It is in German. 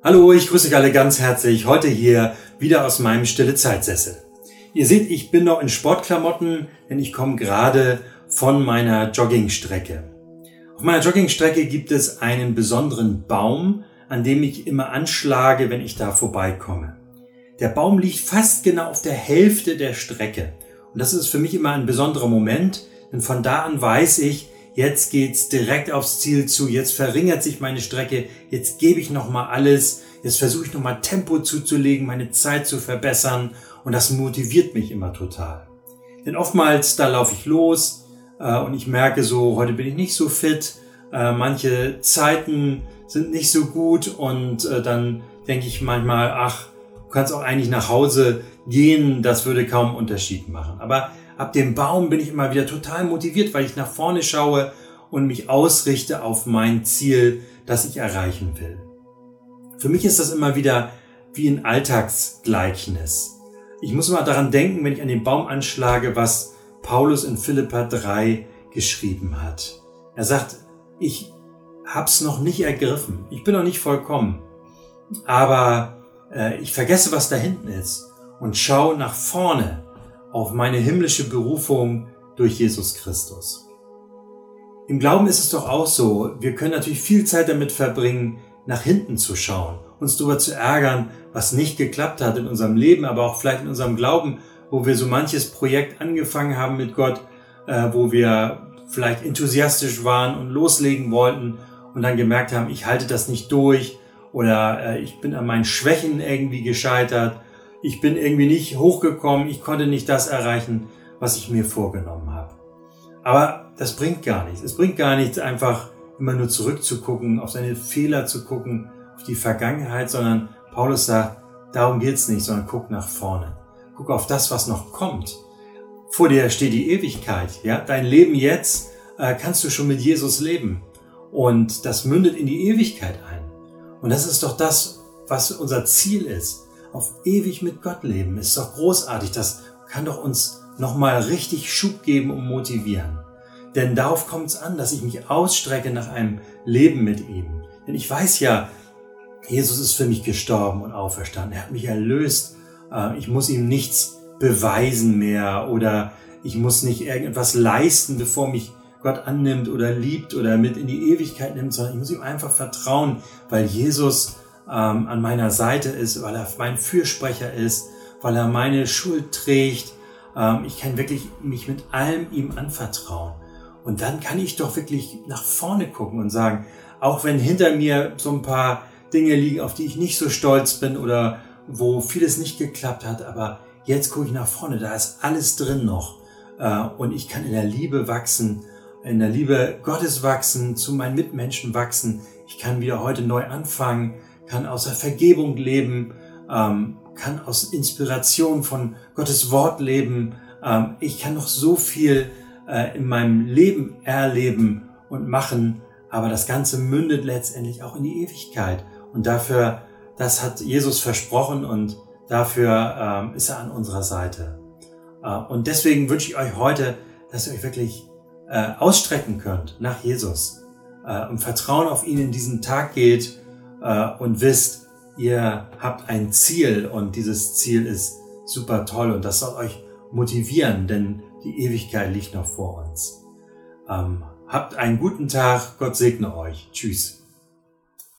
Hallo, ich grüße euch alle ganz herzlich. Heute hier wieder aus meinem stille Zeitsessel. Ihr seht, ich bin noch in Sportklamotten, denn ich komme gerade von meiner Joggingstrecke. Auf meiner Joggingstrecke gibt es einen besonderen Baum, an dem ich immer anschlage, wenn ich da vorbeikomme. Der Baum liegt fast genau auf der Hälfte der Strecke. Und das ist für mich immer ein besonderer Moment, denn von da an weiß ich, jetzt geht's direkt aufs Ziel zu, jetzt verringert sich meine Strecke, jetzt gebe ich nochmal alles, jetzt versuche ich nochmal Tempo zuzulegen, meine Zeit zu verbessern. Und das motiviert mich immer total. Denn oftmals, da laufe ich los äh, und ich merke so, heute bin ich nicht so fit, äh, manche Zeiten sind nicht so gut. Und äh, dann denke ich manchmal, ach, du kannst auch eigentlich nach Hause gehen, das würde kaum Unterschied machen. Aber ab dem Baum bin ich immer wieder total motiviert, weil ich nach vorne schaue und mich ausrichte auf mein Ziel, das ich erreichen will. Für mich ist das immer wieder wie ein Alltagsgleichnis. Ich muss immer daran denken, wenn ich an den Baum anschlage, was Paulus in Philippa 3 geschrieben hat. Er sagt, ich hab's noch nicht ergriffen. Ich bin noch nicht vollkommen. Aber äh, ich vergesse, was da hinten ist und schaue nach vorne auf meine himmlische Berufung durch Jesus Christus. Im Glauben ist es doch auch so, wir können natürlich viel Zeit damit verbringen, nach hinten zu schauen, uns darüber zu ärgern, was nicht geklappt hat in unserem Leben, aber auch vielleicht in unserem Glauben, wo wir so manches Projekt angefangen haben mit Gott, äh, wo wir vielleicht enthusiastisch waren und loslegen wollten und dann gemerkt haben, ich halte das nicht durch oder äh, ich bin an meinen Schwächen irgendwie gescheitert ich bin irgendwie nicht hochgekommen, ich konnte nicht das erreichen, was ich mir vorgenommen habe. Aber das bringt gar nichts. Es bringt gar nichts, einfach immer nur zurückzugucken, auf seine Fehler zu gucken, auf die Vergangenheit, sondern Paulus sagt, darum geht's nicht, sondern guck nach vorne. Guck auf das, was noch kommt. Vor dir steht die Ewigkeit, ja? Dein Leben jetzt äh, kannst du schon mit Jesus leben. Und das mündet in die Ewigkeit ein. Und das ist doch das, was unser Ziel ist auf ewig mit Gott leben. Ist doch großartig. Das kann doch uns nochmal richtig Schub geben und motivieren. Denn darauf kommt es an, dass ich mich ausstrecke nach einem Leben mit ihm. Denn ich weiß ja, Jesus ist für mich gestorben und auferstanden. Er hat mich erlöst. Äh, ich muss ihm nichts beweisen mehr oder ich muss nicht irgendetwas leisten, bevor mich Gott annimmt oder liebt oder mit in die Ewigkeit nimmt, sondern ich muss ihm einfach vertrauen, weil Jesus ähm, an meiner Seite ist, weil er mein Fürsprecher ist, weil er meine Schuld trägt. Ähm, ich kann wirklich mich mit allem ihm anvertrauen. Und dann kann ich doch wirklich nach vorne gucken und sagen, auch wenn hinter mir so ein paar Dinge liegen, auf die ich nicht so stolz bin oder wo vieles nicht geklappt hat, aber jetzt gucke ich nach vorne, da ist alles drin noch. Äh, und ich kann in der Liebe wachsen, in der Liebe Gottes wachsen, zu meinen Mitmenschen wachsen. Ich kann wieder heute neu anfangen kann aus der Vergebung leben, ähm, kann aus Inspiration von Gottes Wort leben. Ähm, ich kann noch so viel äh, in meinem Leben erleben und machen, aber das Ganze mündet letztendlich auch in die Ewigkeit. Und dafür, das hat Jesus versprochen und dafür ähm, ist er an unserer Seite. Äh, und deswegen wünsche ich euch heute, dass ihr euch wirklich äh, ausstrecken könnt nach Jesus und Vertrauen auf ihn in diesen Tag geht äh, und wisst, ihr habt ein Ziel und dieses Ziel ist super toll und das soll euch motivieren, denn die Ewigkeit liegt noch vor uns. Ähm, habt einen guten Tag, Gott segne euch. Tschüss.